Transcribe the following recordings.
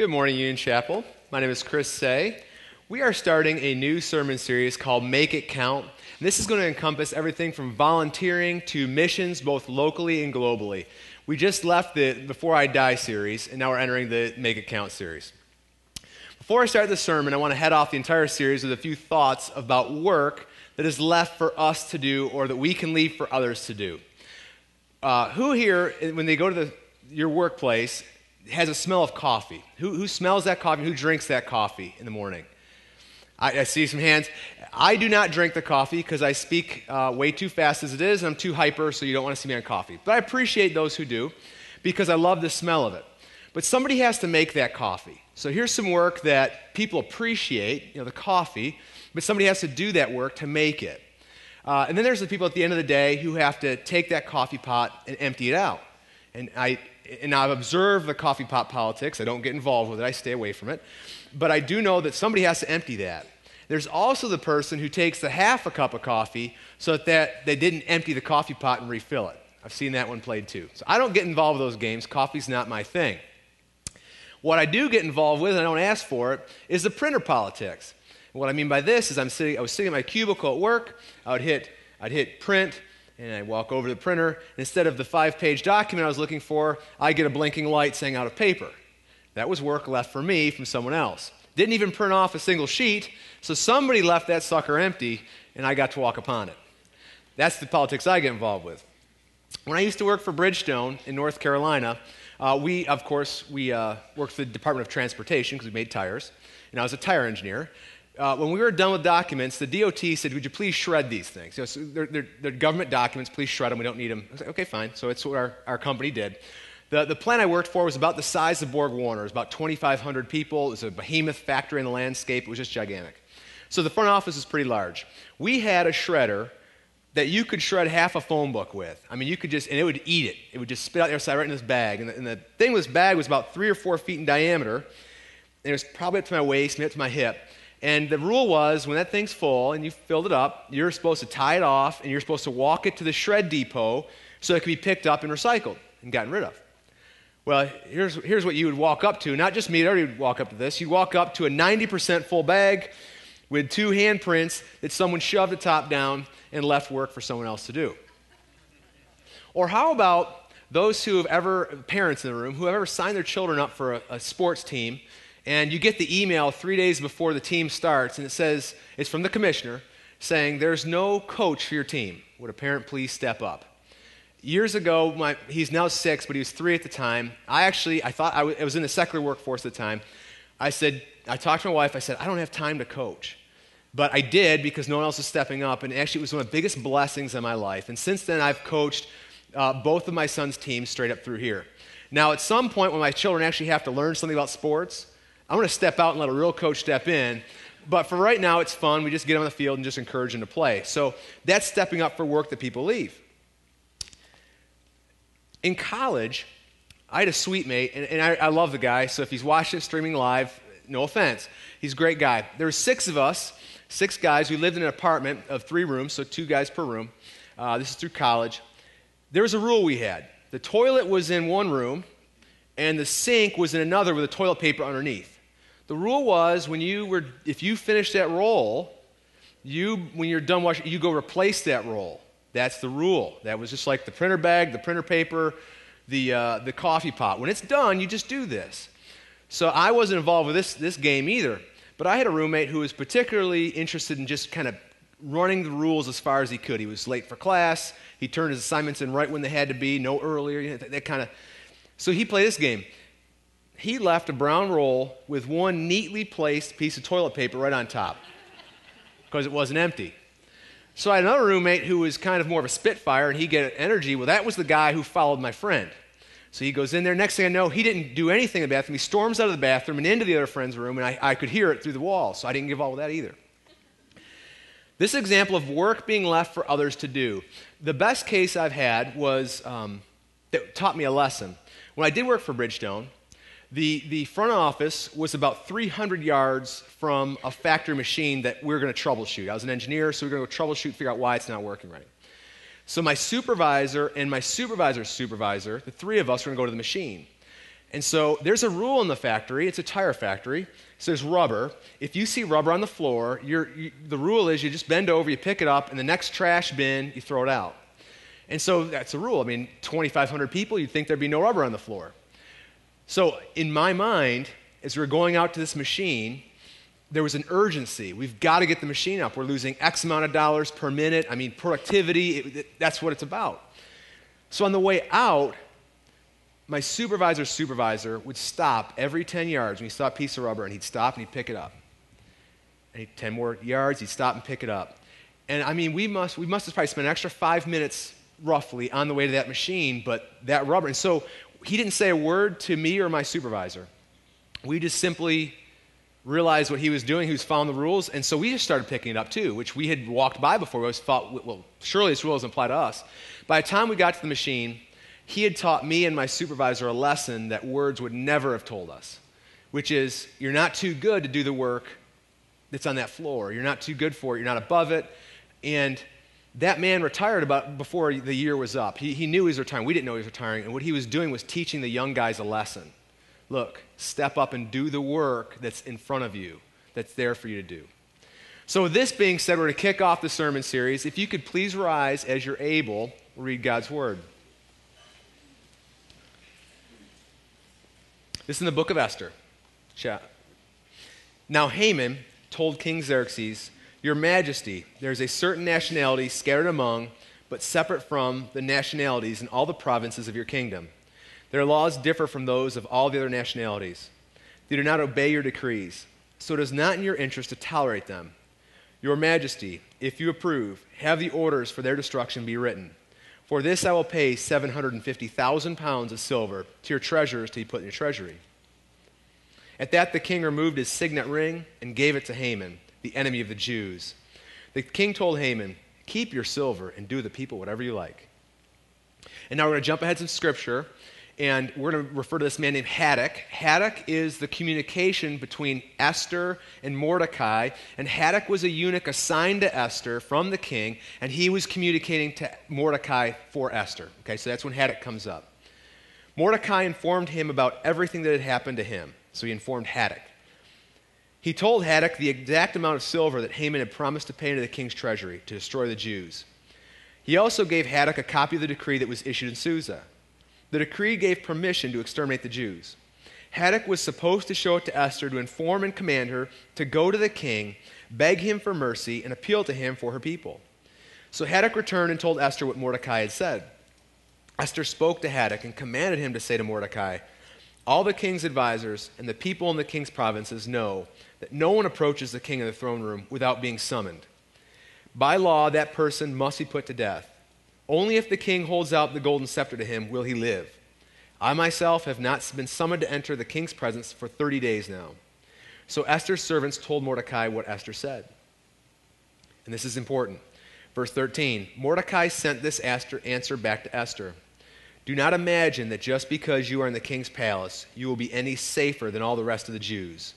Good morning, Union Chapel. My name is Chris Say. We are starting a new sermon series called Make It Count. This is going to encompass everything from volunteering to missions, both locally and globally. We just left the Before I Die series, and now we're entering the Make It Count series. Before I start the sermon, I want to head off the entire series with a few thoughts about work that is left for us to do or that we can leave for others to do. Uh, who here, when they go to the, your workplace, has a smell of coffee? Who, who smells that coffee? Who drinks that coffee in the morning? I, I see some hands. I do not drink the coffee because I speak uh, way too fast as it is, and I'm too hyper, so you don't want to see me on coffee. But I appreciate those who do because I love the smell of it. But somebody has to make that coffee. So here's some work that people appreciate, you know, the coffee, but somebody has to do that work to make it. Uh, and then there's the people at the end of the day who have to take that coffee pot and empty it out. And I, and I've observed the coffee pot politics. I don't get involved with it, I stay away from it. But I do know that somebody has to empty that. There's also the person who takes the half a cup of coffee so that they didn't empty the coffee pot and refill it. I've seen that one played too. So I don't get involved with those games. Coffee's not my thing. What I do get involved with, and I don't ask for it, is the printer politics. What I mean by this is I'm sitting, I was sitting at my cubicle at work. I would hit, I'd hit print, and I walk over to the printer. And instead of the five page document I was looking for, I get a blinking light saying out of paper. That was work left for me from someone else. Didn't even print off a single sheet, so somebody left that sucker empty, and I got to walk upon it. That's the politics I get involved with. When I used to work for Bridgestone in North Carolina, uh, we, of course, we uh, worked for the Department of Transportation because we made tires, and I was a tire engineer uh, when we were done with documents, the DOT said, Would you please shred these things? You know, so they're, they're, they're, government documents, please shred them, we don't need them. I was like, Okay, fine. So it's what our, our company did. The, the plant I worked for was about the size of Borg Warner. It was about 2,500 people. It was a behemoth factory in the landscape. It was just gigantic. So the front office is pretty large. We had a shredder that you could shred half a phone book with. I mean, you could just, and it would eat it. It would just spit out the other side right in this bag. And the, and the thing with this bag was about three or four feet in diameter. And it was probably up to my waist, maybe up to my hip. And the rule was when that thing's full and you filled it up, you're supposed to tie it off and you're supposed to walk it to the shred depot so it can be picked up and recycled and gotten rid of. Well, here's, here's what you would walk up to. Not just me, I would walk up to this. You'd walk up to a 90% full bag with two handprints that someone shoved the top down and left work for someone else to do. Or how about those who have ever, parents in the room, who have ever signed their children up for a, a sports team and you get the email three days before the team starts, and it says, it's from the commissioner, saying, There's no coach for your team. Would a parent please step up? Years ago, my, he's now six, but he was three at the time. I actually, I thought I, w- I was in the secular workforce at the time. I said, I talked to my wife, I said, I don't have time to coach. But I did because no one else was stepping up, and actually, it was one of the biggest blessings in my life. And since then, I've coached uh, both of my son's teams straight up through here. Now, at some point, when my children actually have to learn something about sports, I'm going to step out and let a real coach step in. But for right now, it's fun. We just get on the field and just encourage them to play. So that's stepping up for work that people leave. In college, I had a suite mate, and, and I, I, love the guy. So if he's watching it streaming live, no offense. He's a great guy. There were six of us, six guys. We lived in an apartment of three rooms, so two guys per room. Uh, this is through college. There was a rule we had the toilet was in one room, and the sink was in another with a toilet paper underneath. The rule was when you were, if you finished that roll, you, when you're done washing, you go replace that roll. That's the rule. That was just like the printer bag, the printer paper, the, uh, the coffee pot. When it's done, you just do this. So I wasn't involved with this, this game either. But I had a roommate who was particularly interested in just kind of running the rules as far as he could. He was late for class. He turned his assignments in right when they had to be, no earlier. You know, that, that kind of. So he played this game he left a brown roll with one neatly placed piece of toilet paper right on top because it wasn't empty. So I had another roommate who was kind of more of a spitfire and he get energy. Well, that was the guy who followed my friend. So he goes in there. Next thing I know, he didn't do anything in the bathroom. He storms out of the bathroom and into the other friend's room, and I, I could hear it through the wall. So I didn't give all of that either. This example of work being left for others to do. The best case I've had was um, that taught me a lesson. When I did work for Bridgestone, the, the front office was about 300 yards from a factory machine that we were going to troubleshoot. I was an engineer, so we were going to troubleshoot, figure out why it's not working right. So my supervisor and my supervisor's supervisor, the three of us were going to go to the machine. And so there's a rule in the factory. It's a tire factory. So there's rubber. If you see rubber on the floor, you, the rule is you just bend over, you pick it up, and the next trash bin, you throw it out. And so that's a rule. I mean, 2,500 people, you'd think there'd be no rubber on the floor. So in my mind, as we we're going out to this machine, there was an urgency. We've got to get the machine up. We're losing X amount of dollars per minute. I mean, productivity, it, it, that's what it's about. So on the way out, my supervisor's supervisor would stop every 10 yards when he saw a piece of rubber, and he'd stop and he'd pick it up. And he'd, 10 more yards, he'd stop and pick it up. And I mean, we must, we must have probably spent an extra five minutes roughly on the way to that machine, but that rubber. And so he didn't say a word to me or my supervisor. We just simply realized what he was doing. He was following the rules. And so we just started picking it up too, which we had walked by before. We always thought, well, surely this rule doesn't apply to us. By the time we got to the machine, he had taught me and my supervisor a lesson that words would never have told us, which is you're not too good to do the work that's on that floor. You're not too good for it. You're not above it. And that man retired about before the year was up. He, he knew he was retiring. We didn't know he was retiring. And what he was doing was teaching the young guys a lesson. Look, step up and do the work that's in front of you, that's there for you to do. So, with this being said, we're to kick off the sermon series. If you could please rise as you're able, read God's word. This is in the book of Esther. Now Haman told King Xerxes, Your Majesty, there is a certain nationality scattered among, but separate from, the nationalities in all the provinces of your kingdom. Their laws differ from those of all the other nationalities. They do not obey your decrees, so it is not in your interest to tolerate them. Your Majesty, if you approve, have the orders for their destruction be written for this I will pay 750,000 pounds of silver to your treasurers to be put in your treasury. At that, the king removed his signet ring and gave it to Haman, the enemy of the Jews. The king told Haman, Keep your silver and do the people whatever you like. And now we're going to jump ahead some scripture and we're going to refer to this man named Hathach. Hathach is the communication between Esther and Mordecai, and Hathach was a eunuch assigned to Esther from the king, and he was communicating to Mordecai for Esther. Okay, so that's when Hathach comes up. Mordecai informed him about everything that had happened to him, so he informed Hathach. He told Hathach the exact amount of silver that Haman had promised to pay into the king's treasury to destroy the Jews. He also gave Hathach a copy of the decree that was issued in Susa. The decree gave permission to exterminate the Jews. Hathach was supposed to show it to Esther to inform and command her to go to the king, beg him for mercy, and appeal to him for her people. So Hathach returned and told Esther what Mordecai had said. Esther spoke to Hathach and commanded him to say to Mordecai, All the king's advisers and the people in the king's provinces know that no one approaches the king in the throne room without being summoned. By law, that person must be put to death. Only if the king holds out the golden scepter to him will he live. I myself have not been summoned to enter the king's presence for 30 days now. So Esther's servants told Mordecai what Esther said. And this is important. Verse 13 Mordecai sent this answer back to Esther. Do not imagine that just because you are in the king's palace, you will be any safer than all the rest of the Jews.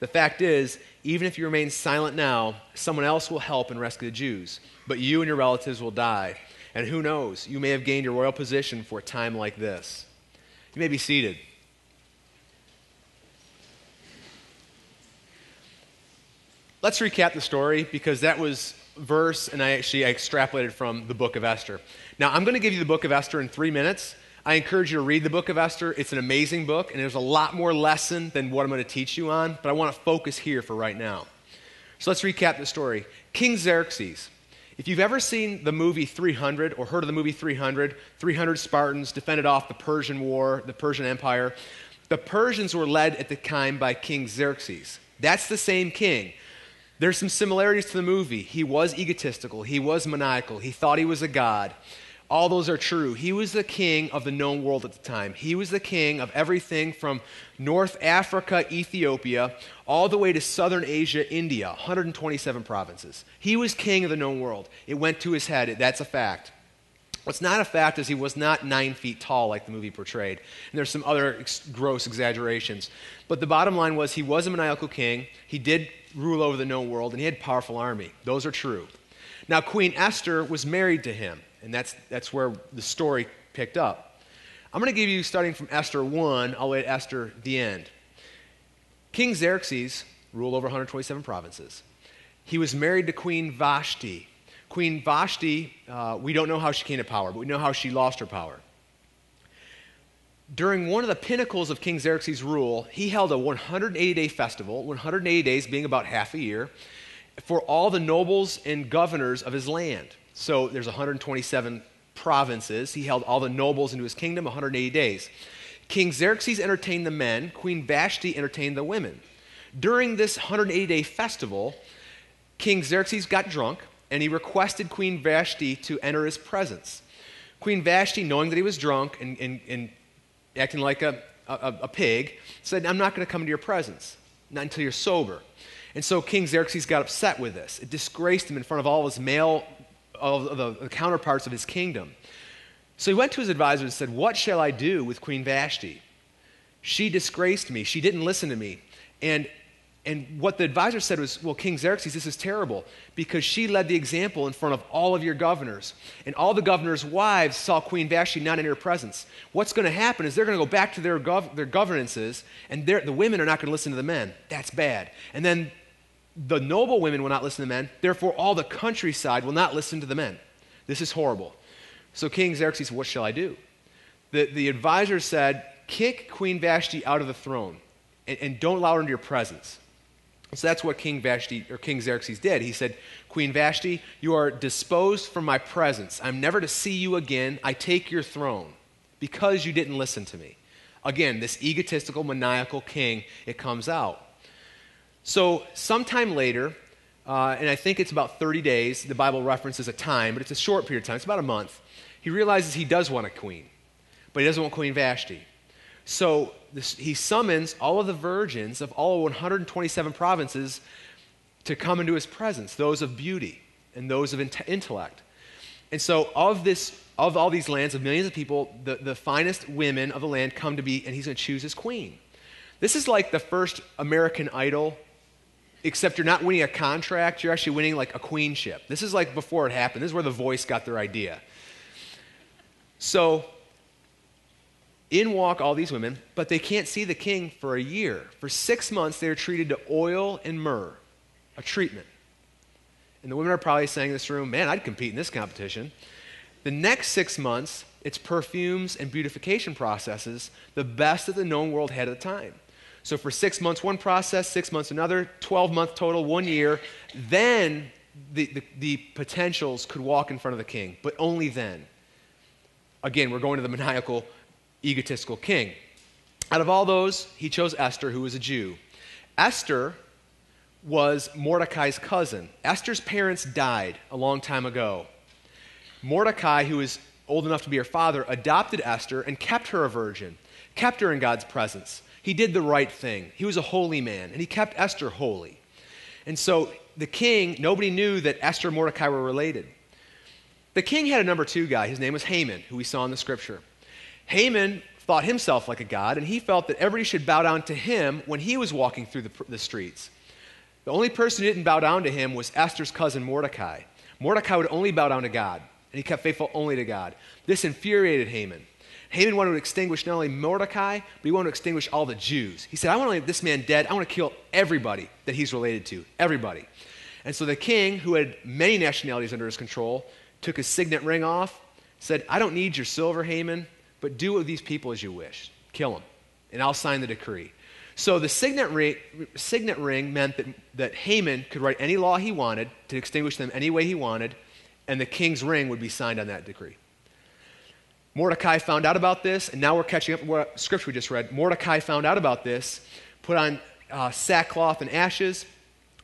The fact is, even if you remain silent now, someone else will help and rescue the Jews, but you and your relatives will die and who knows, you may have gained your royal position for a time like this. You may be seated. Let's recap the story because that was verse, and I actually I extrapolated from the book of Esther. Now, I'm going to give you the book of Esther in three minutes. I encourage you to read the book of Esther. It's an amazing book, and there's a lot more lesson than what I'm going to teach you on, but I want to focus here for right now. So let's recap the story. King Xerxes if you've ever seen the movie 300 or heard of the movie 300, 300 Spartans defended off the Persian War, the Persian Empire, the Persians were led at the time by King Xerxes. That's the same king. There's some similarities to the movie. He was egotistical, he was maniacal, he thought he was a god. All those are true. He was the king of the known world at the time. He was the king of everything from North Africa, Ethiopia, all the way to southern Asia, India, 127 provinces. He was king of the known world. It went to his head. That's a fact. What's not a fact is he was not nine feet tall like the movie portrayed. And there's some other ex- gross exaggerations. But the bottom line was he was a maniacal king. He did rule over the known world, and he had a powerful army. Those are true. Now, Queen Esther was married to him and that's, that's where the story picked up. I'm going to give you, starting from Esther 1, all the way to Esther, the end. King Xerxes ruled over 127 provinces. He was married to Queen Vashti. Queen Vashti, uh, we don't know how she came to power, but we know how she lost her power. During one of the pinnacles of King Xerxes' rule, he held a 180 day festival, 180 days being about half a year, for all the nobles and governors of his land. So there's 127 provinces. He held all the nobles into his kingdom 180 days. King Xerxes entertained the men, Queen Vashti entertained the women. During this 180 day festival, King Xerxes got drunk and he requested Queen Vashti to enter his presence. Queen Vashti, knowing that he was drunk and, and, and acting like a, a, a pig, said, I'm not going to come into your presence, not until you're sober. And so King Xerxes got upset with this. It disgraced him in front of all his male, of the, the counterparts of his kingdom. So he went to his advisor and said, What shall I do with Queen Vashti? She disgraced me. She didn't listen to me. And, and what the advisor said was, Well, King Xerxes, this is terrible because she led the example in front of all of your governors. And all the governors' wives saw Queen Vashti not in her presence. What's going to happen is they're going to go back to their, gov- their governances, and the women are not going to listen to the men. That's bad. And then the noble women will not listen to the men, therefore, all the countryside will not listen to the men. This is horrible. So King Xerxes, what shall I do? The, the advisor said, Kick Queen Vashti out of the throne and, and don't allow her into your presence. So that's what King Vashti or King Xerxes did. He said, Queen Vashti, you are disposed from my presence. I'm never to see you again. I take your throne because you didn't listen to me. Again, this egotistical, maniacal king, it comes out. So, sometime later, uh, and I think it's about 30 days, the Bible references a time, but it's a short period of time, it's about a month. He realizes he does want a queen, but he doesn't want Queen Vashti. So, this, he summons all of the virgins of all 127 provinces to come into his presence, those of beauty and those of intellect. And so, of this, of all these lands, of millions of people, the, the finest women of the land come to be, and he's going to choose his queen. This is like the first American Idol except you're not winning a contract, you're actually winning like a queenship. This is like before it happened. This is where the voice got their idea. So, in walk all these women, but they can't see the king for a year. For six months, they are treated to oil and myrrh, a treatment. And the women are probably saying in this room, man, I'd compete in this competition. The next six months, it's perfumes and beautification processes, the best that the known world had at the time. So for six months, one process, six months, another, 12 month total, one year. Then the, the, the, potentials could walk in front of the king, but only then. Again, we're going to the maniacal, egotistical king. Out of all those, he chose Esther, who was a Jew. Esther was Mordecai's cousin. Esther's parents died a long time ago. Mordecai, who was old enough to be her father, adopted Esther and kept her a virgin, kept her in God's presence. He did the right thing. He was a holy man, and he kept Esther holy. And so the king, nobody knew that Esther and Mordecai were related. The king had a number two guy. His name was Haman, who we saw in the scripture. Haman thought himself like a god, and he felt that everybody should bow down to him when he was walking through the, the streets. The only person who didn't bow down to him was Esther's cousin Mordecai. Mordecai would only bow down to God, and he kept faithful only to God. This infuriated Haman. Haman wanted to extinguish not only Mordecai, but he wanted to extinguish all the Jews. He said, I want to leave this man dead. I want to kill everybody that he's related to. Everybody. And so the king, who had many nationalities under his control, took his signet ring off, said, I don't need your silver, Haman, but do with these people as you wish. Kill them, and I'll sign the decree. So the signet ring, signet ring meant that, that Haman could write any law he wanted to extinguish them any way he wanted, and the king's ring would be signed on that decree. Mordecai found out about this, and now we're catching up what scripture we just read. Mordecai found out about this, put on uh, sackcloth and ashes.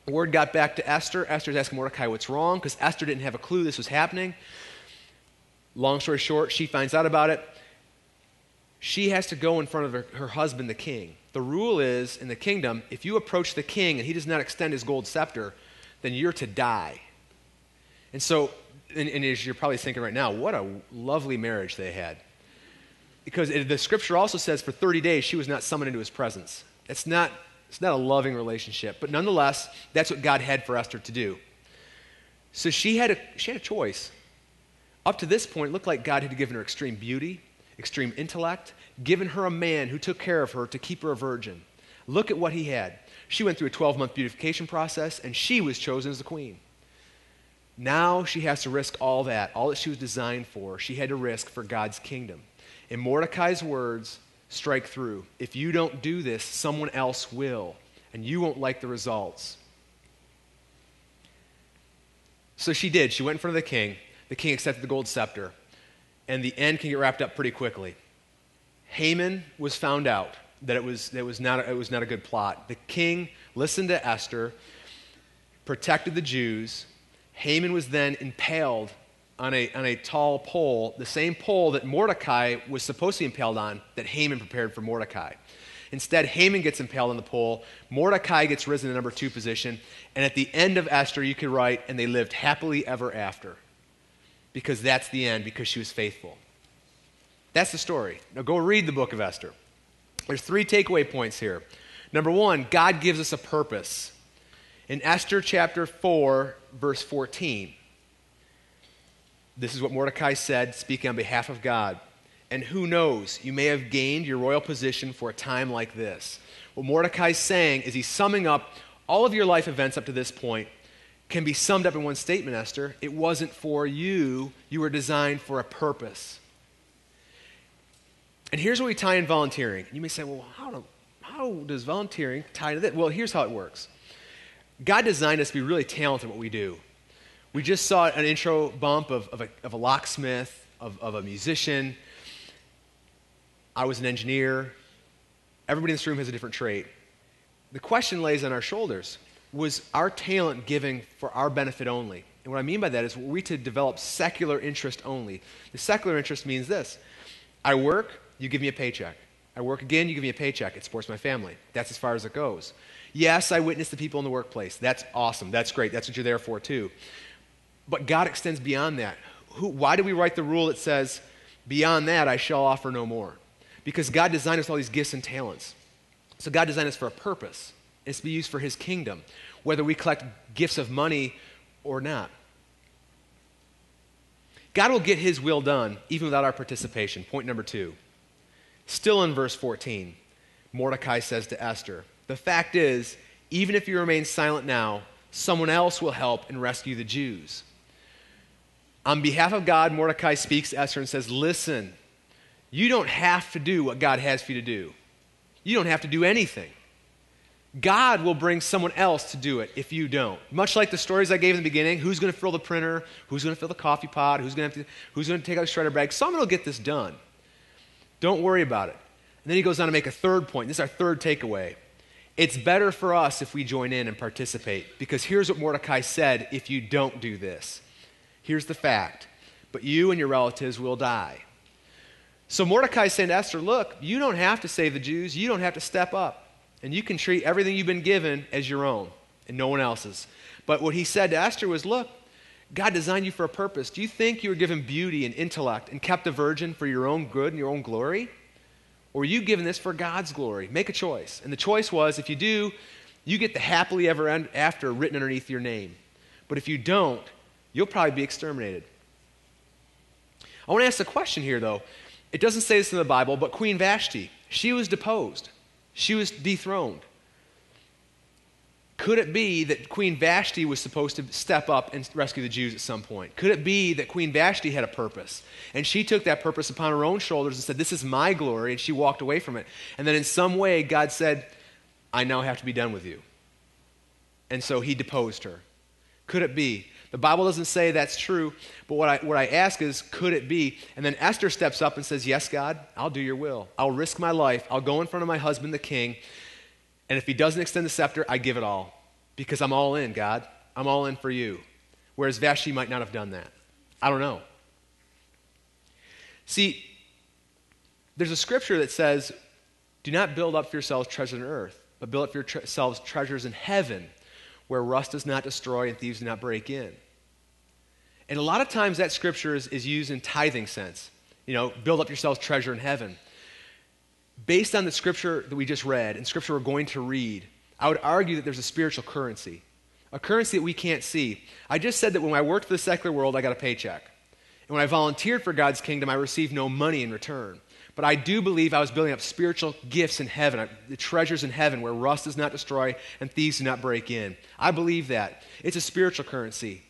Word got back to Esther. Esther's asking Mordecai what's wrong because Esther didn't have a clue this was happening. Long story short, she finds out about it. She has to go in front of her, her husband, the king. The rule is in the kingdom if you approach the king and he does not extend his gold scepter, then you're to die. And so and, and as you're probably thinking right now, what a lovely marriage they had. Because it, the scripture also says for 30 days she was not summoned into his presence. It's not, it's not a loving relationship. But nonetheless, that's what God had for Esther to do. So she had a, she had a choice. Up to this point, it looked like God had given her extreme beauty, extreme intellect, given her a man who took care of her to keep her a virgin. Look at what he had. She went through a 12 month beautification process, and she was chosen as the queen. Now she has to risk all that, all that she was designed for, she had to risk for God's kingdom. In Mordecai's words, strike through. If you don't do this, someone else will, and you won't like the results. So she did. She went in front of the king. The king accepted the gold scepter, and the end can get wrapped up pretty quickly. Haman was found out that it was, that it was, not, a, it was not a good plot. The king listened to Esther, protected the Jews. Haman was then impaled on a, on a tall pole, the same pole that Mordecai was supposed to be impaled on, that Haman prepared for Mordecai. Instead, Haman gets impaled on the pole. Mordecai gets risen to number two position. And at the end of Esther, you could write, and they lived happily ever after. Because that's the end, because she was faithful. That's the story. Now go read the book of Esther. There's three takeaway points here. Number one, God gives us a purpose. In Esther chapter 4, verse 14, this is what Mordecai said, speaking on behalf of God. And who knows, you may have gained your royal position for a time like this. What Mordecai's saying is he's summing up all of your life events up to this point can be summed up in one statement, Esther. It wasn't for you, you were designed for a purpose. And here's where we tie in volunteering. You may say, well, how, do, how does volunteering tie to that? Well, here's how it works God designed us to be really talented at what we do. We just saw an intro bump of, of, a, of a locksmith, of, of a musician. I was an engineer. Everybody in this room has a different trait. The question lays on our shoulders was our talent given for our benefit only? And what I mean by that is were we to develop secular interest only? The secular interest means this I work, you give me a paycheck. I work again, you give me a paycheck. It supports my family. That's as far as it goes. Yes, I witness the people in the workplace. That's awesome. That's great. That's what you're there for, too. But God extends beyond that. Who, why do we write the rule that says, Beyond that, I shall offer no more? Because God designed us all these gifts and talents. So God designed us for a purpose. It's to be used for His kingdom, whether we collect gifts of money or not. God will get His will done even without our participation. Point number two. Still in verse 14, Mordecai says to Esther, The fact is, even if you remain silent now, someone else will help and rescue the Jews. On behalf of God, Mordecai speaks to Esther and says, Listen, you don't have to do what God has for you to do. You don't have to do anything. God will bring someone else to do it if you don't. Much like the stories I gave in the beginning who's going to fill the printer? Who's going to fill the coffee pot? Who's going to, who's going to take out the shredder bag? Someone will get this done. Don't worry about it. And then he goes on to make a third point. This is our third takeaway. It's better for us if we join in and participate because here's what Mordecai said if you don't do this. Here's the fact. But you and your relatives will die. So Mordecai saying to Esther, Look, you don't have to save the Jews. You don't have to step up. And you can treat everything you've been given as your own and no one else's. But what he said to Esther was, Look, God designed you for a purpose. Do you think you were given beauty and intellect and kept a virgin for your own good and your own glory? Or are you given this for God's glory? Make a choice. And the choice was if you do, you get the happily ever after written underneath your name. But if you don't, you'll probably be exterminated. I want to ask a question here, though. It doesn't say this in the Bible, but Queen Vashti, she was deposed, she was dethroned. Could it be that Queen Vashti was supposed to step up and rescue the Jews at some point? Could it be that Queen Vashti had a purpose and she took that purpose upon her own shoulders and said, This is my glory, and she walked away from it? And then in some way, God said, I now have to be done with you. And so he deposed her. Could it be? The Bible doesn't say that's true, but what I, what I ask is, could it be? And then Esther steps up and says, Yes, God, I'll do your will. I'll risk my life. I'll go in front of my husband, the king, and if he doesn't extend the scepter, I give it all because I'm all in, God. I'm all in for you. Whereas Vashti might not have done that. I don't know. See, there's a scripture that says, Do not build up for yourselves treasures on earth, but build up for yourselves treasures in heaven, where rust does not destroy and thieves do not break in. And a lot of times that scripture is, is used in tithing sense. You know, build up yourselves treasure in heaven based on the scripture that we just read and scripture we're going to read, I would argue that there's a spiritual currency, a currency that we can't see. I just said that when I worked for the secular world, I got a paycheck. And when I volunteered for God's kingdom, I received no money in return. But I do believe I was building up spiritual gifts in heaven, uh, the treasures in heaven where rust does not destroy and thieves do not break in. I believe that. It's a spiritual currency.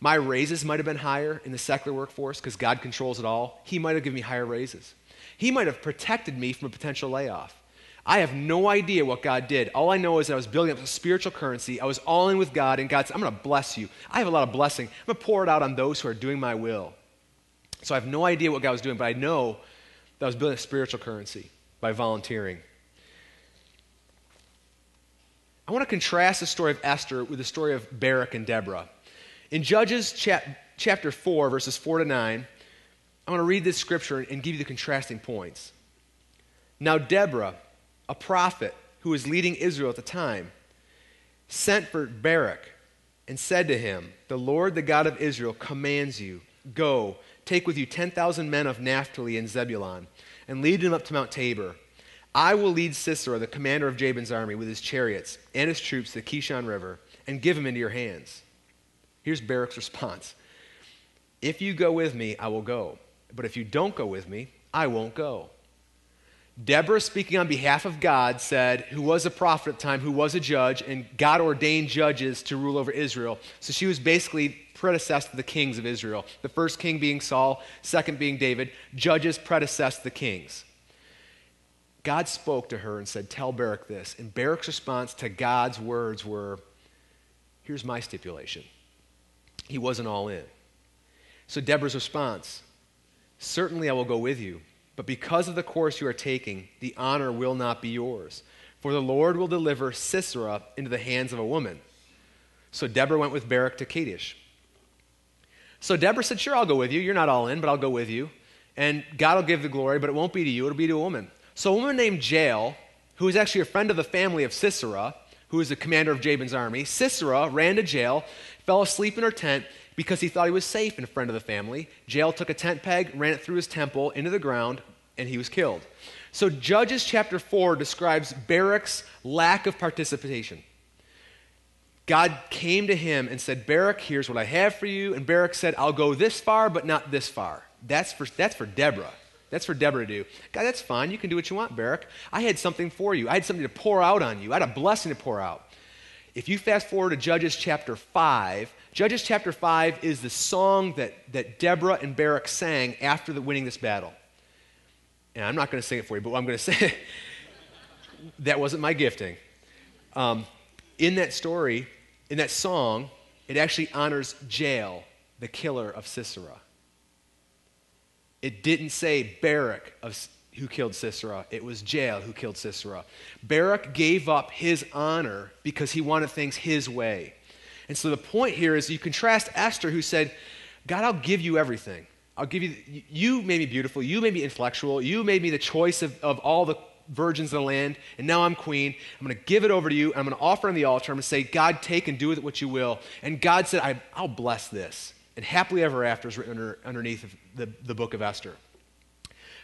My raises might have been higher in the secular workforce because God controls it all. He might have given me higher raises. He might have protected me from a potential layoff. I have no idea what God did. All I know is that I was building up a spiritual currency. I was all in with God, and God said, I'm going to bless you. I have a lot of blessing. I'm going to pour it out on those who are doing my will. So I have no idea what God was doing, but I know that was building a spiritual currency by volunteering. I want to contrast the story of Esther with the story of Barak and Deborah. In Judges chap- chapter 4, verses 4 to 9, I want to read this scripture and give you the contrasting points. Now, Deborah, a prophet who was leading Israel at the time, sent for Barak and said to him, The Lord, the God of Israel, commands you, Go, take with you 10,000 men of Naphtali and Zebulun, and lead them up to Mount Tabor. I will lead Sisera, the commander of Jabin's army, with his chariots and his troops to the Kishon River, and give him into your hands. Here's Barak's response If you go with me, I will go. But if you don't go with me, I won't go. Deborah, speaking on behalf of God, said, who was a prophet at the time, who was a judge, and God ordained judges to rule over Israel. So she was basically predecessor to the kings of Israel. The first king being Saul, second being David. Judges predecessed the kings. God spoke to her and said, Tell Barak this. And Barak's response to God's words were, Here's my stipulation. He wasn't all in. So Deborah's response, Certainly I will go with you but because of the course you are taking, the honor will not be yours. For the Lord will deliver Sisera into the hands of a woman. So Deborah went with Barak to Kadesh. So Deborah said, Sure, I'll go with you. You're not all in, but I'll go with you. And God will give the glory, but it won't be to you, it'll be to a woman. So a woman named Jael, who is actually a friend of the family of Sisera, who is the commander of Jabin's army, Sisera ran to Jael, fell asleep in her tent, because he thought he was safe in front of the family. Jael took a tent peg, ran it through his temple into the ground, and he was killed. So Judges chapter 4 describes Barak's lack of participation. God came to him and said, Barak, here's what I have for you. And Barak said, I'll go this far, but not this far. That's for, that's for Deborah. That's for Deborah to do. God, that's fine. You can do what you want, Barak. I had something for you. I had something to pour out on you. I had a blessing to pour out. If you fast forward to Judges chapter 5, Judges chapter 5 is the song that, that Deborah and Barak sang after the winning this battle. And I'm not going to sing it for you, but I'm going to say that wasn't my gifting. Um, in that story, in that song, it actually honors Jael, the killer of Sisera. It didn't say Barak of, who killed Sisera, it was Jael who killed Sisera. Barak gave up his honor because he wanted things his way. And so the point here is you contrast Esther, who said, God, I'll give you everything. I'll give you, you made me beautiful, you made me intellectual, you made me the choice of, of all the virgins of the land, and now I'm queen. I'm going to give it over to you, and I'm going to offer on the altar. I'm going to say, God, take and do with it what you will. And God said, I, will bless this. And happily ever after is written under, underneath the, the book of Esther.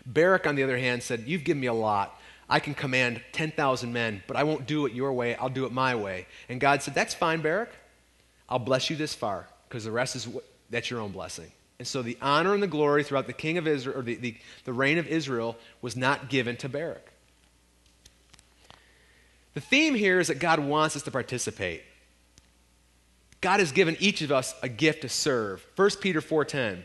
Barak, on the other hand, said, You've given me a lot. I can command 10,000 men, but I won't do it your way. I'll do it my way. And God said, That's fine, Barak. I'll bless you this far because the rest is that's your own blessing. And so the honor and the glory throughout the king of Israel, or the, the, the reign of Israel, was not given to Barak. The theme here is that God wants us to participate. God has given each of us a gift to serve. 1 Peter 4:10.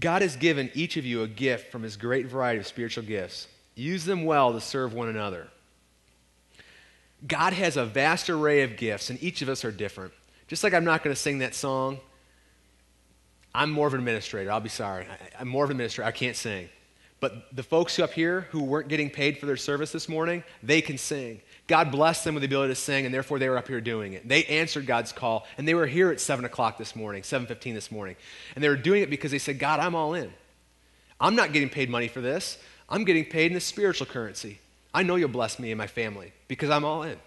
God has given each of you a gift from his great variety of spiritual gifts. Use them well to serve one another. God has a vast array of gifts, and each of us are different. Just like I'm not going to sing that song, I'm more of an administrator. I'll be sorry. I, am more of an administrator. I can't sing. But the folks up here who weren't getting paid for their service this morning, they can sing. God blessed them with the ability to sing, and therefore they were up here doing it. They answered God's call, and they were here at 7 o'clock this morning, 7.15 this morning. And they were doing it because they said, God, I'm all in. I'm not getting paid money for this. I'm getting paid in the spiritual currency. I know you'll bless me and my family because I'm all in.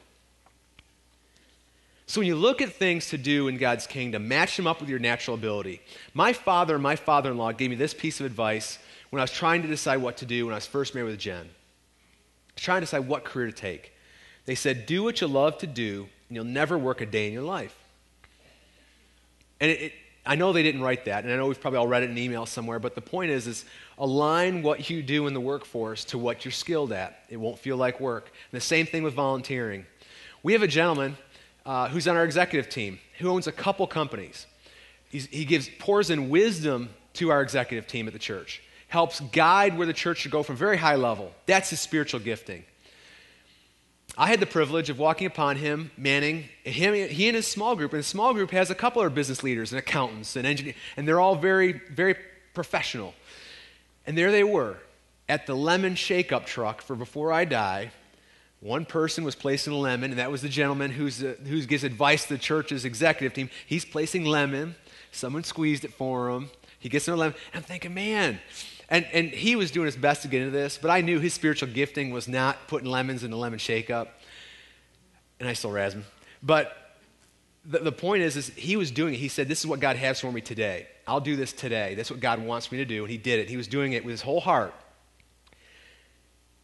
So when you look at things to do in God's kingdom, match them up with your natural ability. My father and my father in law gave me this piece of advice when I was trying to decide what to do when I was first married with Jen. I was trying to decide what career to take. They said, Do what you love to do, and you'll never work a day in your life. And it, it, I know they didn't write that, and I know we've probably all read it in an email somewhere, but the point is, is align what you do in the workforce to what you're skilled at. It won't feel like work. And the same thing with volunteering. We have a gentleman uh, who's on our executive team who owns a couple companies. He's, he gives, pours in wisdom to our executive team at the church, helps guide where the church should go from very high level. That's his spiritual gifting. I had the privilege of walking upon him, manning him, he and his small group. And his small group has a couple of business leaders and accountants and engineers, and they're all very, very professional. And there they were at the lemon shake-up truck for Before I Die. One person was placing a lemon, and that was the gentleman who's, uh, who gives advice to the church's executive team. He's placing lemon. Someone squeezed it for him. He gets another lemon. And I'm thinking, man, and, and he was doing his best to get into this, but I knew his spiritual gifting was not putting lemons in a lemon shake up. And I still razz him. But the, the point is, is, he was doing it. He said, This is what God has for me today. I'll do this today. That's what God wants me to do. And he did it. He was doing it with his whole heart.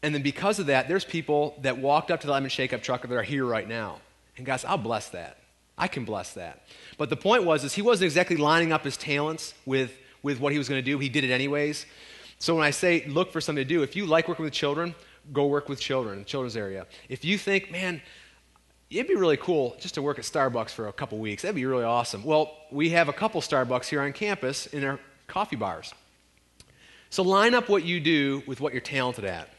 And then because of that, there's people that walked up to the lemon shake up truck that are here right now. And guys, I'll bless that. I can bless that. But the point was, is he wasn't exactly lining up his talents with, with what he was going to do. He did it anyways. So when I say look for something to do, if you like working with children, go work with children in the children's area. If you think, man, it'd be really cool just to work at Starbucks for a couple weeks, that'd be really awesome. Well, we have a couple Starbucks here on campus in our coffee bars. So line up what you do with what you're talented at.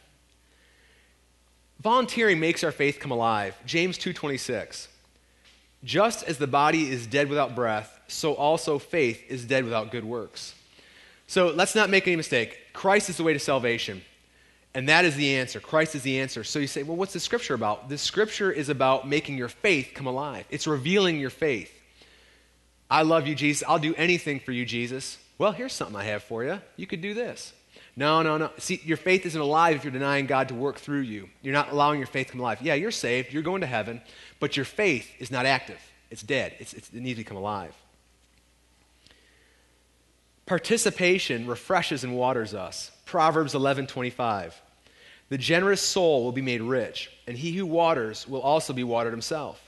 Volunteering makes our faith come alive. James 2:26. Just as the body is dead without breath, so also faith is dead without good works. So let's not make any mistake. Christ is the way to salvation. And that is the answer. Christ is the answer. So you say, well, what's the scripture about? The scripture is about making your faith come alive, it's revealing your faith. I love you, Jesus. I'll do anything for you, Jesus. Well, here's something I have for you. You could do this. No, no, no. See, your faith isn't alive if you're denying God to work through you. You're not allowing your faith to come alive. Yeah, you're saved. You're going to heaven. But your faith is not active. It's dead. It's, it's, it needs to come alive. Participation refreshes and waters us. Proverbs 11:25. The generous soul will be made rich, and he who waters will also be watered himself.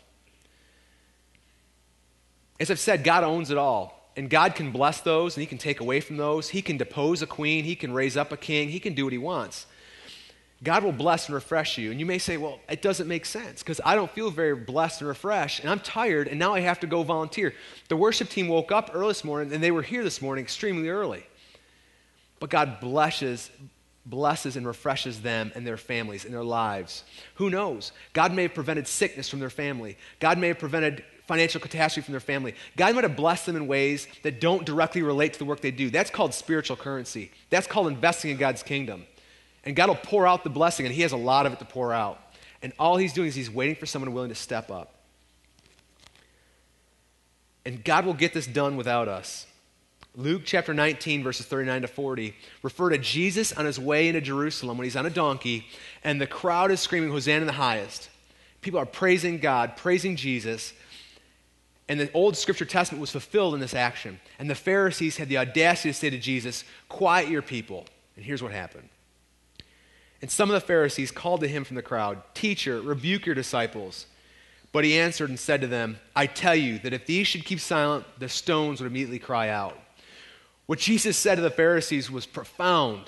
As I've said, God owns it all. And God can bless those and he can take away from those. He can depose a queen, he can raise up a king, he can do what he wants. God will bless and refresh you. And you may say, well, it doesn't make sense because I don't feel very blessed and refreshed, and I'm tired, and now I have to go volunteer. The worship team woke up early this morning, and they were here this morning extremely early. But God blesses, blesses and refreshes them and their families and their lives. Who knows? God may have prevented sickness from their family. God may have prevented financial catastrophe from their family. God might have blessed them in ways that don't directly relate to the work they do. That's called spiritual currency. That's called investing in God's kingdom. And God will pour out the blessing, and He has a lot of it to pour out. And all He's doing is He's waiting for someone willing to step up. And God will get this done without us. Luke chapter 19, verses 39 to 40, refer to Jesus on his way into Jerusalem when he's on a donkey, and the crowd is screaming, Hosanna in the highest. People are praising God, praising Jesus. And the old scripture testament was fulfilled in this action. And the Pharisees had the audacity to say to Jesus, Quiet your people. And here's what happened and some of the Pharisees called to him from the crowd, Teacher, rebuke your disciples. But he answered and said to them, I tell you that if these should keep silent, the stones would immediately cry out. What Jesus said to the Pharisees was profound.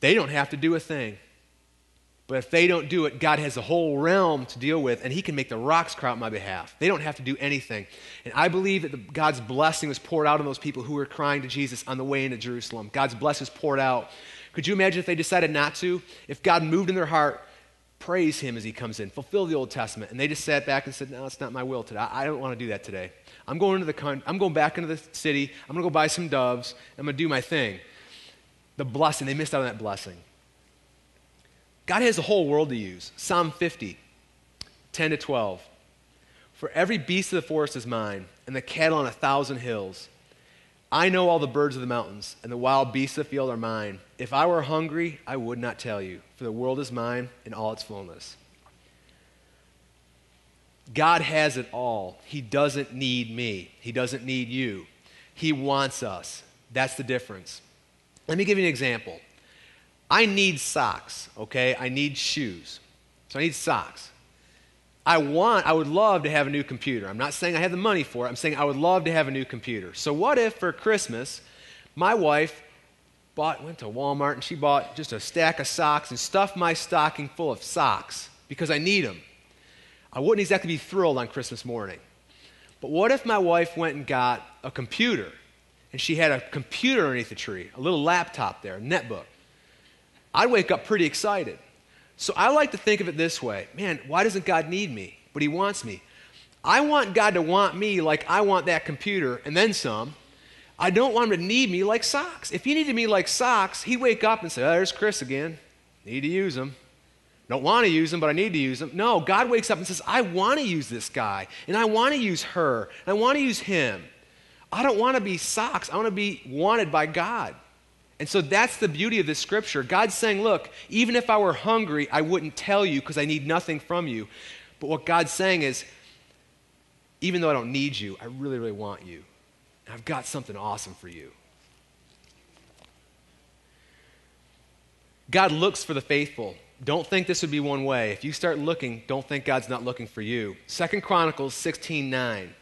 They don't have to do a thing. But if they don't do it, God has a whole realm to deal with, and He can make the rocks cry out on my behalf. They don't have to do anything. And I believe that the, God's blessing was poured out on those people who were crying to Jesus on the way into Jerusalem. God's blessing was poured out could you imagine if they decided not to? If God moved in their heart, praise Him as He comes in, fulfill the Old Testament, and they just sat back and said, "No, it's not my will today. I don't want to do that today. I'm going to the con- I'm going back into the city. I'm going to go buy some doves. I'm going to do my thing." The blessing they missed out on that blessing. God has the whole world to use. Psalm 50, 10 to 12. For every beast of the forest is mine, and the cattle on a thousand hills. I know all the birds of the mountains, and the wild beasts of the field are mine. If I were hungry, I would not tell you, for the world is mine in all its fullness. God has it all. He doesn't need me, He doesn't need you. He wants us. That's the difference. Let me give you an example. I need socks, okay? I need shoes. So I need socks. I want, I would love to have a new computer. I'm not saying I have the money for it. I'm saying I would love to have a new computer. So what if for Christmas, my wife bought, went to Walmart and she bought just a stack of socks and stuffed my stocking full of socks because I need them. I wouldn't exactly be thrilled on Christmas morning. But what if my wife went and got a computer and she had a computer underneath the tree, a little laptop there, a netbook? I'd wake up pretty excited. So I like to think of it this way man, why doesn't God need me? But He wants me. I want God to want me like I want that computer and then some. I don't want Him to need me like socks. If He needed me like socks, He'd wake up and say, oh, there's Chris again. Need to use them. Don't want to use them, but I need to use them. No, God wakes up and says, I want to use this guy, and I want to use her, and I want to use him. I don't want to be socks. I want to be wanted by God. And so that's the beauty of this scripture. God's saying, Look, even if I were hungry, I wouldn't tell you because I need nothing from you. But what God's saying is, even though I don't need you, I really, really want you. And I've got something awesome for you. God looks for the faithful. Don't think this would be one way. If you start looking, don't think God's not looking for you. Second Chronicles 16 9.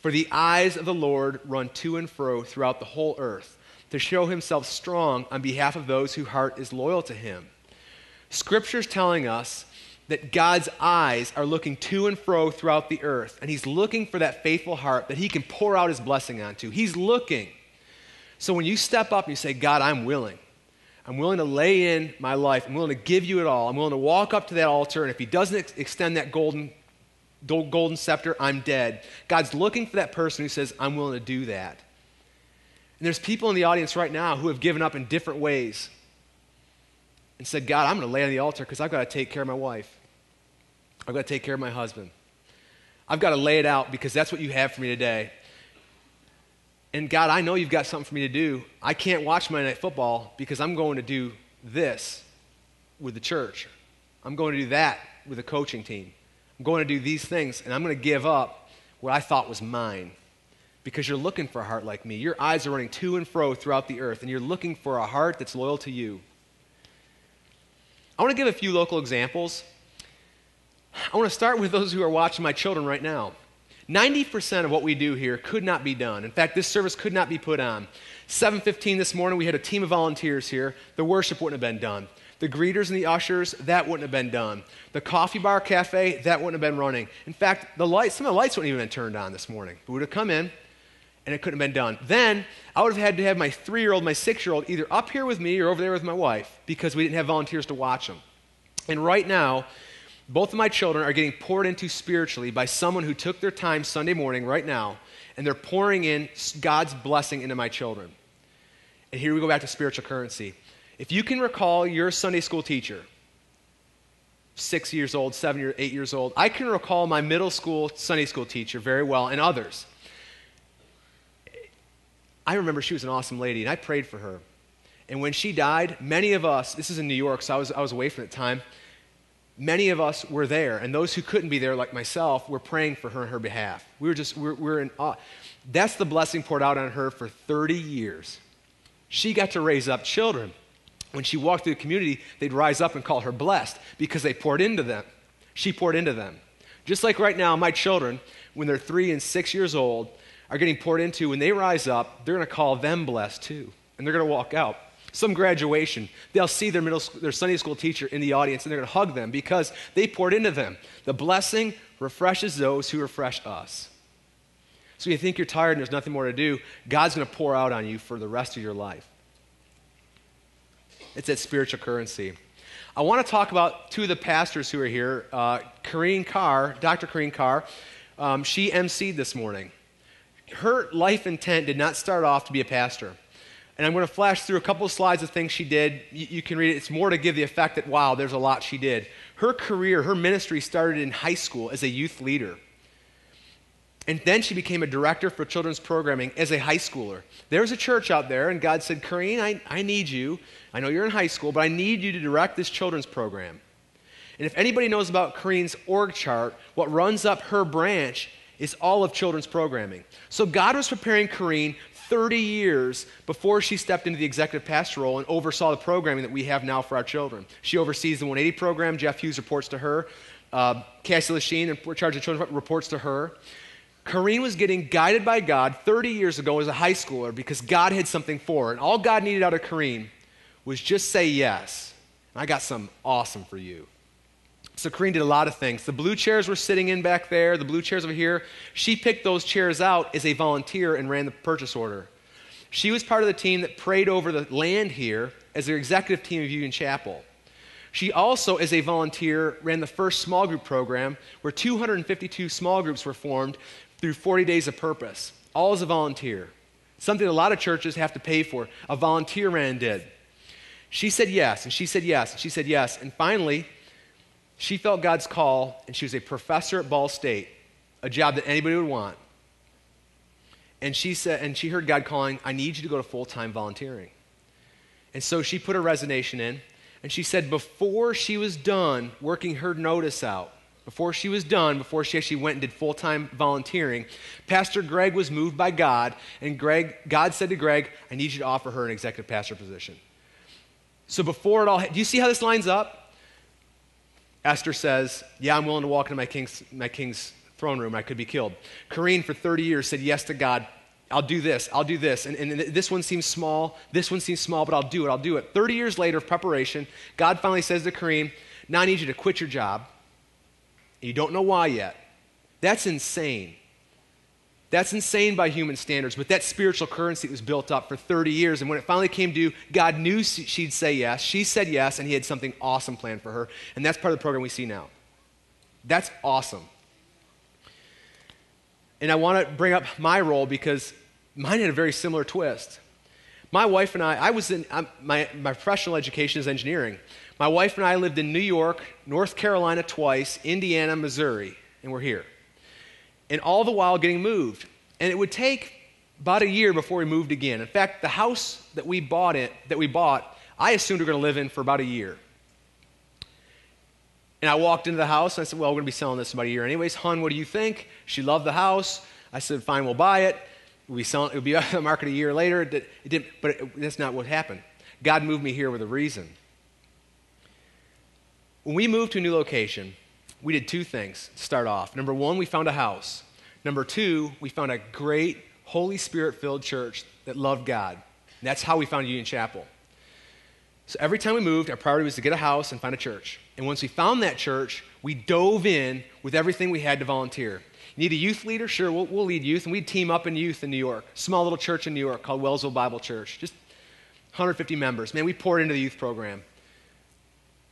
For the eyes of the Lord run to and fro throughout the whole earth to show himself strong on behalf of those whose heart is loyal to him. Scripture's telling us that God's eyes are looking to and fro throughout the earth, and he's looking for that faithful heart that he can pour out his blessing onto. He's looking. So when you step up and you say, God, I'm willing. I'm willing to lay in my life. I'm willing to give you it all. I'm willing to walk up to that altar, and if he doesn't ex- extend that golden, golden scepter, I'm dead. God's looking for that person who says, I'm willing to do that. And there's people in the audience right now who have given up in different ways and said, God, I'm going to lay on the altar because I've got to take care of my wife. I've got to take care of my husband. I've got to lay it out because that's what you have for me today. And God, I know you've got something for me to do. I can't watch Monday Night Football because I'm going to do this with the church. I'm going to do that with the coaching team. I'm going to do these things, and I'm going to give up what I thought was mine because you're looking for a heart like me. Your eyes are running to and fro throughout the earth, and you're looking for a heart that's loyal to you. I want to give a few local examples. I want to start with those who are watching my children right now. 90% of what we do here could not be done. In fact, this service could not be put on. 7:15 this morning we had a team of volunteers here. The worship wouldn't have been done. The greeters and the ushers, that wouldn't have been done. The coffee bar cafe, that wouldn't have been running. In fact, the lights, some of the lights wouldn't even have been turned on this morning. We would have come in, and it couldn't have been done. Then I would have had to have my three year old, my six year old either up here with me or over there with my wife because we didn't have volunteers to watch them. And right now, both of my children are getting poured into spiritually by someone who took their time Sunday morning right now and they're pouring in God's blessing into my children. And here we go back to spiritual currency. If you can recall your Sunday school teacher, six years old, seven or eight years old, I can recall my middle school Sunday school teacher very well and others. I remember she was an awesome lady, and I prayed for her. And when she died, many of us, this is in New York, so I was, I was away from the time, many of us were there. And those who couldn't be there, like myself, were praying for her on her behalf. We were just, we we're, we we're in awe. That's the blessing poured out on her for 30 years. She got to raise up children. When she walked through the community, they'd rise up and call her blessed because they poured into them. She poured into them. Just like right now, my children, when they're three and six years old, are getting poured into, when they rise up, they're going to call them blessed too. And they're going to walk out. Some graduation, they'll see their, middle, their Sunday school teacher in the audience and they're going to hug them because they poured into them. The blessing refreshes those who refresh us. So you think you're tired and there's nothing more to do, God's going to pour out on you for the rest of your life. It's that spiritual currency. I want to talk about two of the pastors who are here. Uh, Kareen Carr, Dr. Kareen Carr, um, she emceed this morning her life intent did not start off to be a pastor. And I'm going to flash through a couple of slides of things she did. You, you, can read it. It's more to give the effect that, wow, there's a lot she did. Her career, her ministry started in high school as a youth leader. And then she became a director for children's programming as a high schooler. There was a church out there, and God said, Kareen, I, I need you. I know you're in high school, but I need you to direct this children's program. And if anybody knows about Kareen's org chart, what runs up her branch is all of children's programming. So God was preparing Kareen 30 years before she stepped into the executive pastor role and oversaw the programming that we have now for our children. She oversees the 180 program. Jeff Hughes reports to her. Uh, Cassie Lachine, in charge of children, reports to her. Corrine was getting guided by God 30 years ago as a high schooler because God had something for her. And all God needed out of Corrine was just say yes. And I got some awesome for you. So Corrine did a lot of things. The blue chairs were sitting in back there, the blue chairs over here. She picked those chairs out as a volunteer and ran the purchase order. She was part of the team that prayed over the land here as their executive team of Union Chapel. She also, as a volunteer, ran the first small group program where 252 small groups were formed through 40 days of purpose, all as a volunteer. Something a lot of churches have to pay for. A volunteer ran did. She said yes, and she said yes, and she said yes. And finally, she felt God's call, and she was a professor at Ball State, a job that anybody would want. And she said, and she heard God calling, I need you to go to full-time volunteering. And so she put a resignation in, and she said before she was done working her notice out, before she was done, before she actually went and did full time volunteering, Pastor Greg was moved by God, and Greg, God said to Greg, I need you to offer her an executive pastor position. So before it all, do you see how this lines up? Esther says, Yeah, I'm willing to walk into my king's, my king's throne room. I could be killed. Corrine, for 30 years, said yes to God. I'll do this, I'll do this. And, and this one seems small, this one seems small, but I'll do it, I'll do it. 30 years later of preparation, God finally says to Corrine, Now I need you to quit your job you don't know why yet. That's insane. That's insane by human standards, but that spiritual currency was built up for 30 years. And when it finally came due, God knew she'd say yes. She said yes, and He had something awesome planned for her. And that's part of the program we see now. That's awesome. And I want to bring up my role because mine had a very similar twist. My wife and I, I was in, my, my professional education is engineering. My wife and I lived in New York, North Carolina twice, Indiana, Missouri, and we're here. And all the while getting moved. And it would take about a year before we moved again. In fact, the house that we bought it, that we bought, I assumed we were going to live in for about a year. And I walked into the house and I said, Well, we're going to be selling this in about a year. Anyways, hun, what do you think? She loved the house. I said, Fine, we'll buy it. We'll be selling, it would be on the market a year later. It, it didn't, but it, that's not what happened. God moved me here with a reason. When we moved to a new location, we did two things to start off. Number one, we found a house. Number two, we found a great Holy Spirit filled church that loved God. And that's how we found Union Chapel. So every time we moved, our priority was to get a house and find a church. And once we found that church, we dove in with everything we had to volunteer. You need a youth leader? Sure, we'll, we'll lead youth. And we'd team up in youth in New York. Small little church in New York called Wellsville Bible Church. Just 150 members. Man, we poured into the youth program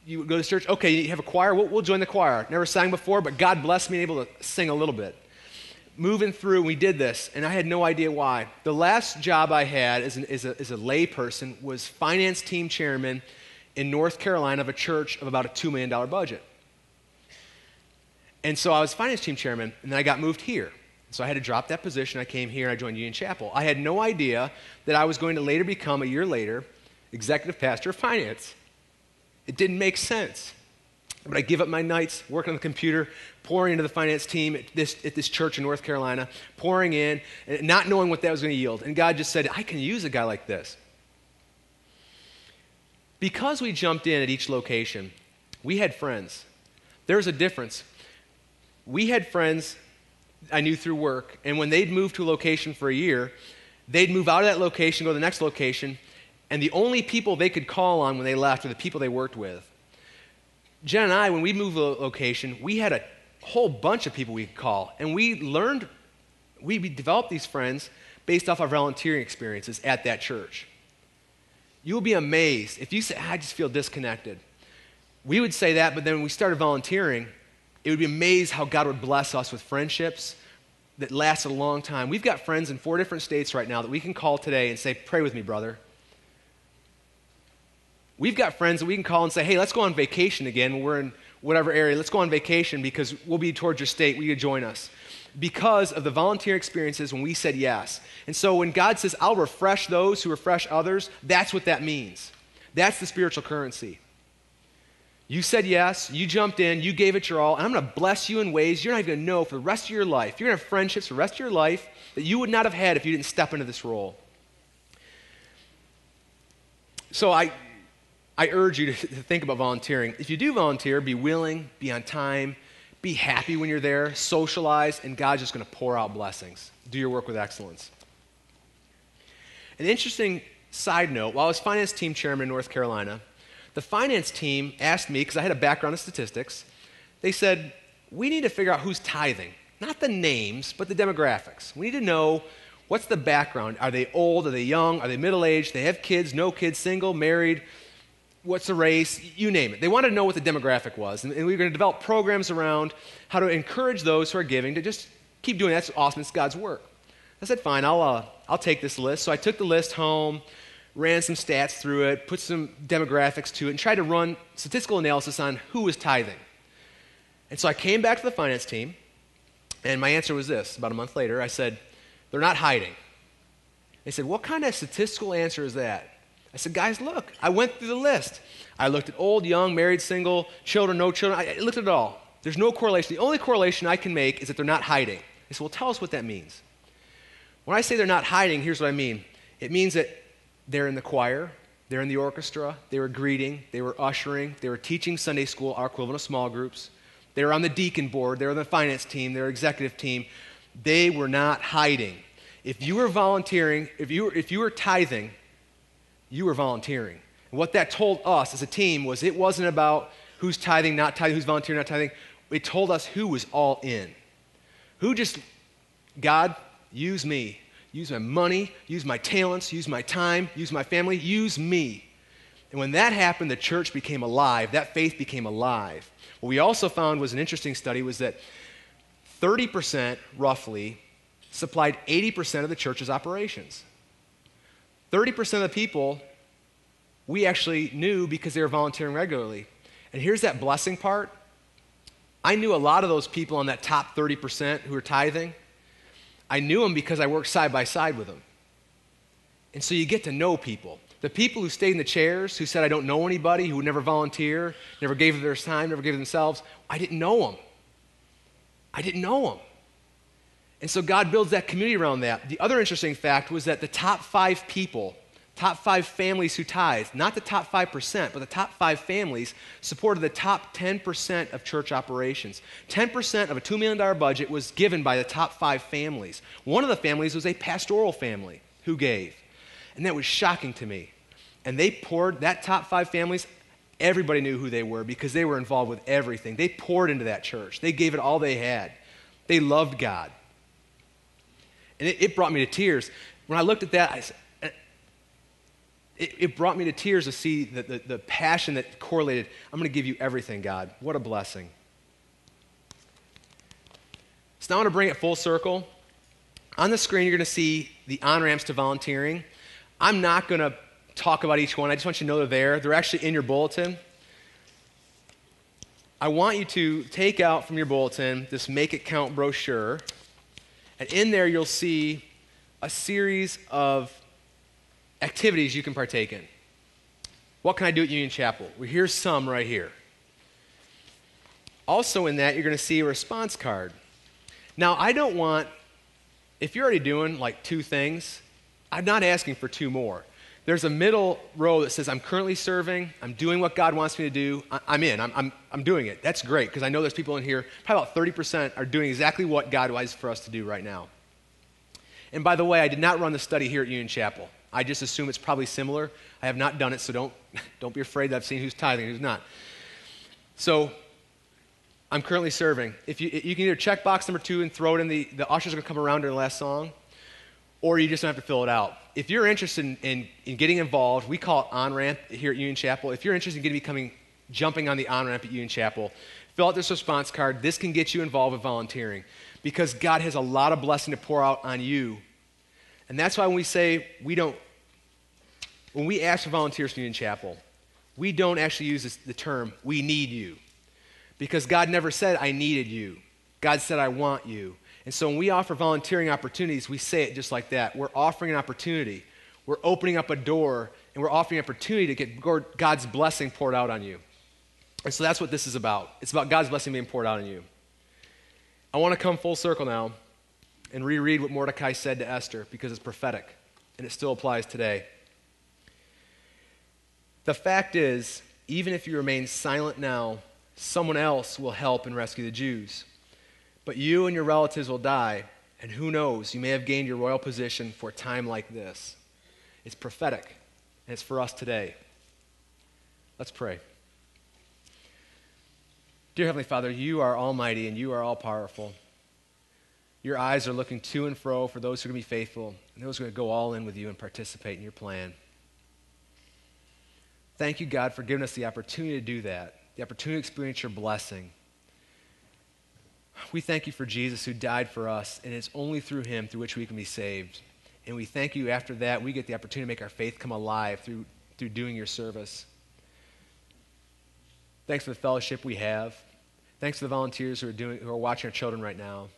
you go to church, okay, you have a choir, we'll, we'll join the choir. Never sang before, but God blessed me able to sing a little bit. Moving through, we did this, and I had no idea why. The last job I had as, an, as, a, as a lay person was finance team chairman in North Carolina of a church of about a $2 million budget. And so I was finance team chairman, and then I got moved here. So I had to drop that position. I came here and I joined Union Chapel. I had no idea that I was going to later become, a year later, executive pastor of finance. It didn't make sense. But I give up my nights working on the computer, pouring into the finance team at this, at this church in North Carolina, pouring in, not knowing what that was going to yield. And God just said, I can use a guy like this. Because we jumped in at each location, we had friends. There's a difference. We had friends I knew through work, and when they'd move to a location for a year, they'd move out of that location, go to the next location, and the only people they could call on when they left were the people they worked with. Jen and I, when we moved a location, we had a whole bunch of people we could call. And we learned, we developed these friends based off our volunteering experiences at that church. You'll be amazed if you say, I just feel disconnected. We would say that, but then when we started volunteering, it would be amazed how God would bless us with friendships that lasted a long time. We've got friends in four different states right now that we can call today and say, Pray with me, brother. We've got friends that we can call and say, hey, let's go on vacation again. We're in whatever area. Let's go on vacation because we'll be towards your state. Will you join us? Because of the volunteer experiences when we said yes. And so when God says, I'll refresh those who refresh others, that's what that means. That's the spiritual currency. You said yes, you jumped in, you gave it your all, and I'm going to bless you in ways you're not even going to know for the rest of your life. You're going to have friendships for the rest of your life that you would not have had if you didn't step into this role. So I, I urge you to, think about volunteering. If you do volunteer, be willing, be on time, be happy when you're there, socialize, and God's just going to pour out blessings. Do your work with excellence. An interesting side note while I was finance team chairman in North Carolina, the finance team asked me, because I had a background in statistics, they said, We need to figure out who's tithing. Not the names, but the demographics. We need to know what's the background. Are they old? Are they young? Are they middle aged? They have kids, no kids, single, married? What's the race? You name it. They wanted to know what the demographic was. And, and we were going to develop programs around how to encourage those who are giving to just keep doing that. That's awesome. It's God's work. I said, fine, I'll, uh, I'll take this list. So I took the list home, ran some stats through it, put some demographics to it, and tried to run statistical analysis on who was tithing. And so I came back to the finance team, and my answer was this about a month later. I said, they're not hiding. They said, What kind of statistical answer is that? I said, Guys, look, I went through the list. I looked at old, young, married, single, children, no children. I looked at it all. There's no correlation. The only correlation I can make is that they're not hiding. They said, Well, tell us what that means. When I say they're not hiding, here's what I mean it means that they're in the choir, they're in the orchestra, they were greeting, they were ushering, they were teaching Sunday school, our equivalent of small groups. They were on the deacon board, they were on the finance team, their executive team. They were not hiding. If you were volunteering, if you were, if you were tithing, you were volunteering. And what that told us as a team was it wasn't about who's tithing, not tithing, who's volunteering, not tithing. It told us who was all in. Who just, God, use me. Use my money, use my talents, use my time, use my family, use me. And when that happened, the church became alive. That faith became alive. What we also found was an interesting study was that 30% roughly supplied 80% of the church's operations. 30% of the people we actually knew because they were volunteering regularly. And here's that blessing part. I knew a lot of those people on that top 30% who were tithing. I knew them because I worked side by side with them. And so you get to know people. The people who stayed in the chairs, who said, I don't know anybody, who never volunteer, never gave their time, never gave themselves, I didn't know them. I didn't know them. And so God builds that community around that. The other interesting fact was that the top five people, top five families who tithed, not the top 5%, but the top five families, supported the top 10% of church operations. 10% of a $2 million budget was given by the top five families. One of the families was a pastoral family who gave. And that was shocking to me. And they poured, that top five families, everybody knew who they were because they were involved with everything. They poured into that church, they gave it all they had. They loved God. And it, it brought me to tears. When I looked at that, I, uh, it, it, brought me to tears to see the, the, the passion that correlated. I'm going to give you everything, God. What a blessing. So now I want to bring it full circle. On the screen, you're going to see the on ramps to volunteering. I'm not going to talk about each one. I just want you to know they're there. They're actually in your bulletin. I want you to take out from your bulletin this Make It Count brochure. And in there, you'll see a series of activities you can partake in. What can I do at Union Chapel? Well, here's some right here. Also, in that, you're going to see a response card. Now, I don't want, if you're already doing like two things, I'm not asking for two more. There's a middle row that says, I'm currently serving, I'm doing what God wants me to do, I'm in, I'm, I'm, I'm doing it. That's great because I know there's people in here, probably about 30% are doing exactly what God wants for us to do right now. And by the way, I did not run the study here at Union Chapel. I just assume it's probably similar. I have not done it, so don't, don't be afraid that I've seen who's tithing and who's not. So I'm currently serving. If you, you can either check box number two and throw it in the, the ushers are going to come around during the last song, or you just don't have to fill it out if you're interested in, in, in getting involved, we call it on ramp here at Union Chapel. If you're interested in getting becoming jumping on the on ramp at Union Chapel, fill out this response card. This can get you involved with volunteering because God has a lot of blessing to pour out on you. And that's why when we say we don't, when we ask for volunteers for Union Chapel, we don't actually use this, the term, we need you. Because God never said, I needed you. God said, I want you. And so when we offer volunteering opportunities, we say it just like that. We're offering an opportunity. We're opening up a door and we're offering an opportunity to get God's blessing poured out on you. And so that's what this is about. It's about God's blessing being poured out on you. I want to come full circle now and reread what Mordecai said to Esther because it's prophetic and it still applies today. The fact is, even if you remain silent now, Someone else will help and rescue the Jews. But you and your relatives will die, and who knows, you may have gained your royal position for a time like this. It's prophetic, and it's for us today. Let's pray. Dear Heavenly Father, you are almighty and you are all powerful. Your eyes are looking to and fro for those who are going to be faithful and those who are going to go all in with you and participate in your plan. Thank you, God, for giving us the opportunity to do that, the opportunity to experience your blessing. We thank you for Jesus who died for us, and it's only through him through which we can be saved. And we thank you after that, we get the opportunity to make our faith come alive through, through doing your service. Thanks for the fellowship we have. Thanks to the volunteers who are, doing, who are watching our children right now,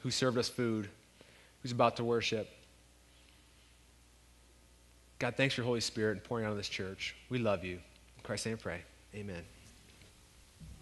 who served us food, who's about to worship. God, thanks for your Holy Spirit and pouring out of this church. We love you. In Christ's name pray. Amen.